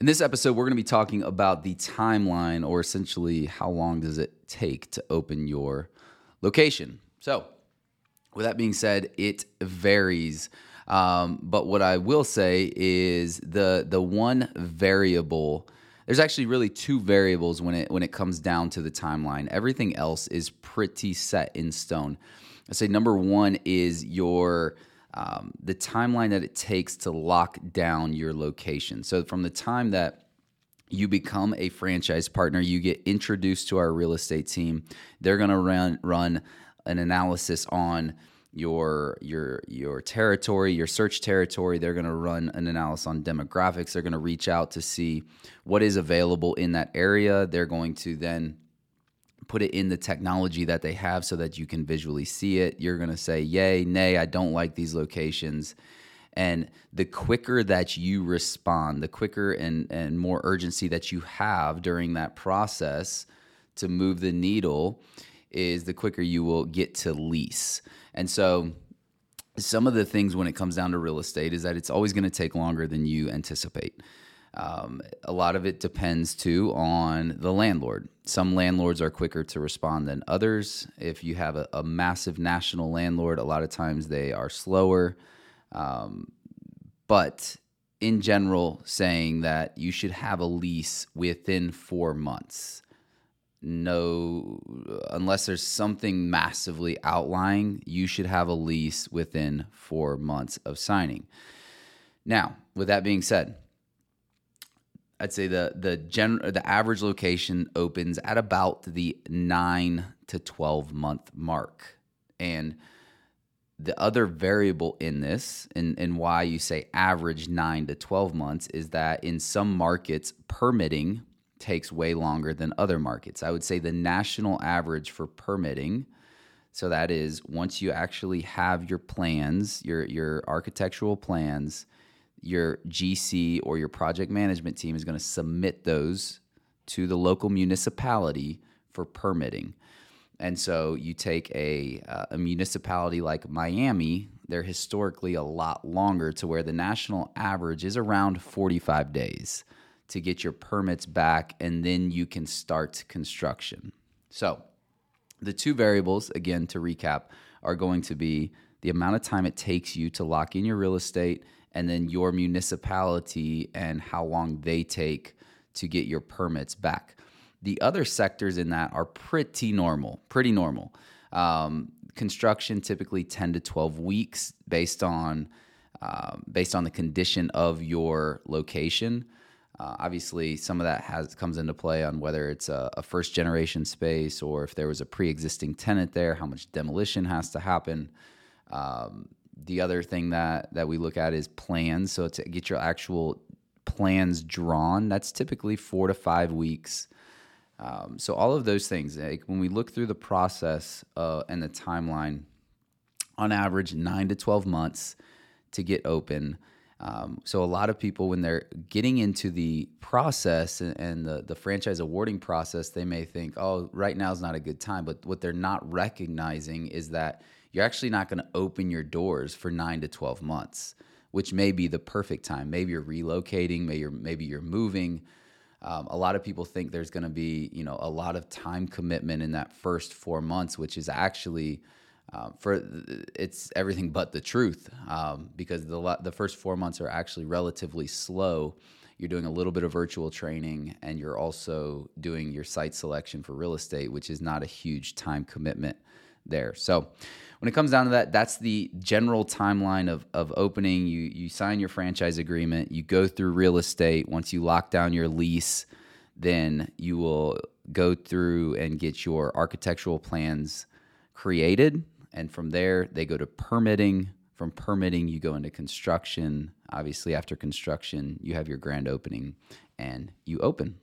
In this episode, we're going to be talking about the timeline, or essentially how long does it take to open your location. So, with that being said, it varies. Um, but what I will say is the the one variable. There's actually really two variables when it when it comes down to the timeline. Everything else is pretty set in stone. I say number one is your um, the timeline that it takes to lock down your location. So from the time that you become a franchise partner, you get introduced to our real estate team. They're going to run run an analysis on your your your territory, your search territory. They're going to run an analysis on demographics. They're going to reach out to see what is available in that area. They're going to then put it in the technology that they have so that you can visually see it. You're going to say, yay, nay, I don't like these locations. And the quicker that you respond, the quicker and, and more urgency that you have during that process to move the needle, is the quicker you will get to lease. And so, some of the things when it comes down to real estate is that it's always going to take longer than you anticipate. Um, a lot of it depends too on the landlord. Some landlords are quicker to respond than others. If you have a, a massive national landlord, a lot of times they are slower. Um, but in general, saying that you should have a lease within four months. No, unless there's something massively outlying, you should have a lease within four months of signing. Now, with that being said, I'd say the the gen the average location opens at about the nine to twelve month mark, and the other variable in this and, and why you say average nine to 12 months is that in some markets permitting takes way longer than other markets. I would say the national average for permitting so that is once you actually have your plans your your architectural plans your GC or your project management team is going to submit those to the local municipality for permitting. And so you take a, uh, a municipality like Miami, they're historically a lot longer to where the national average is around 45 days to get your permits back, and then you can start construction. So the two variables, again, to recap, are going to be the amount of time it takes you to lock in your real estate and then your municipality and how long they take to get your permits back. The other sectors in that are pretty normal, pretty normal. Um, construction typically 10 to 12 weeks based on uh, based on the condition of your location. Uh, obviously, some of that has comes into play on whether it's a, a first generation space or if there was a pre existing tenant there, how much demolition has to happen. Um, the other thing that that we look at is plans. So to get your actual plans drawn, that's typically four to five weeks. Um, so all of those things, like when we look through the process uh, and the timeline, on average nine to twelve months to get open. Um, so a lot of people, when they're getting into the process and, the, the franchise awarding process, they may think, "Oh, right now is not a good time." But what they're not recognizing is that you're actually not going to open your doors for nine to 12 months, which may be the perfect time. Maybe you're relocating, maybe you're, maybe you're moving. Um, a lot of people think there's going to be, you know, a lot of time commitment in that first four months, which is actually um, for it's everything but the truth um, because the the first four months are actually relatively slow. You're doing a little bit of virtual training, and you're also doing your site selection for real estate, which is not a huge time commitment there. So when it comes down to that, that's the general timeline of, of opening. You you sign your franchise agreement, you go through real estate. Once you lock down your lease, then you will go through and get your architectural plans created. And from there, they go to permitting. From permitting, you go into construction. Obviously, after construction, you have your grand opening and you open.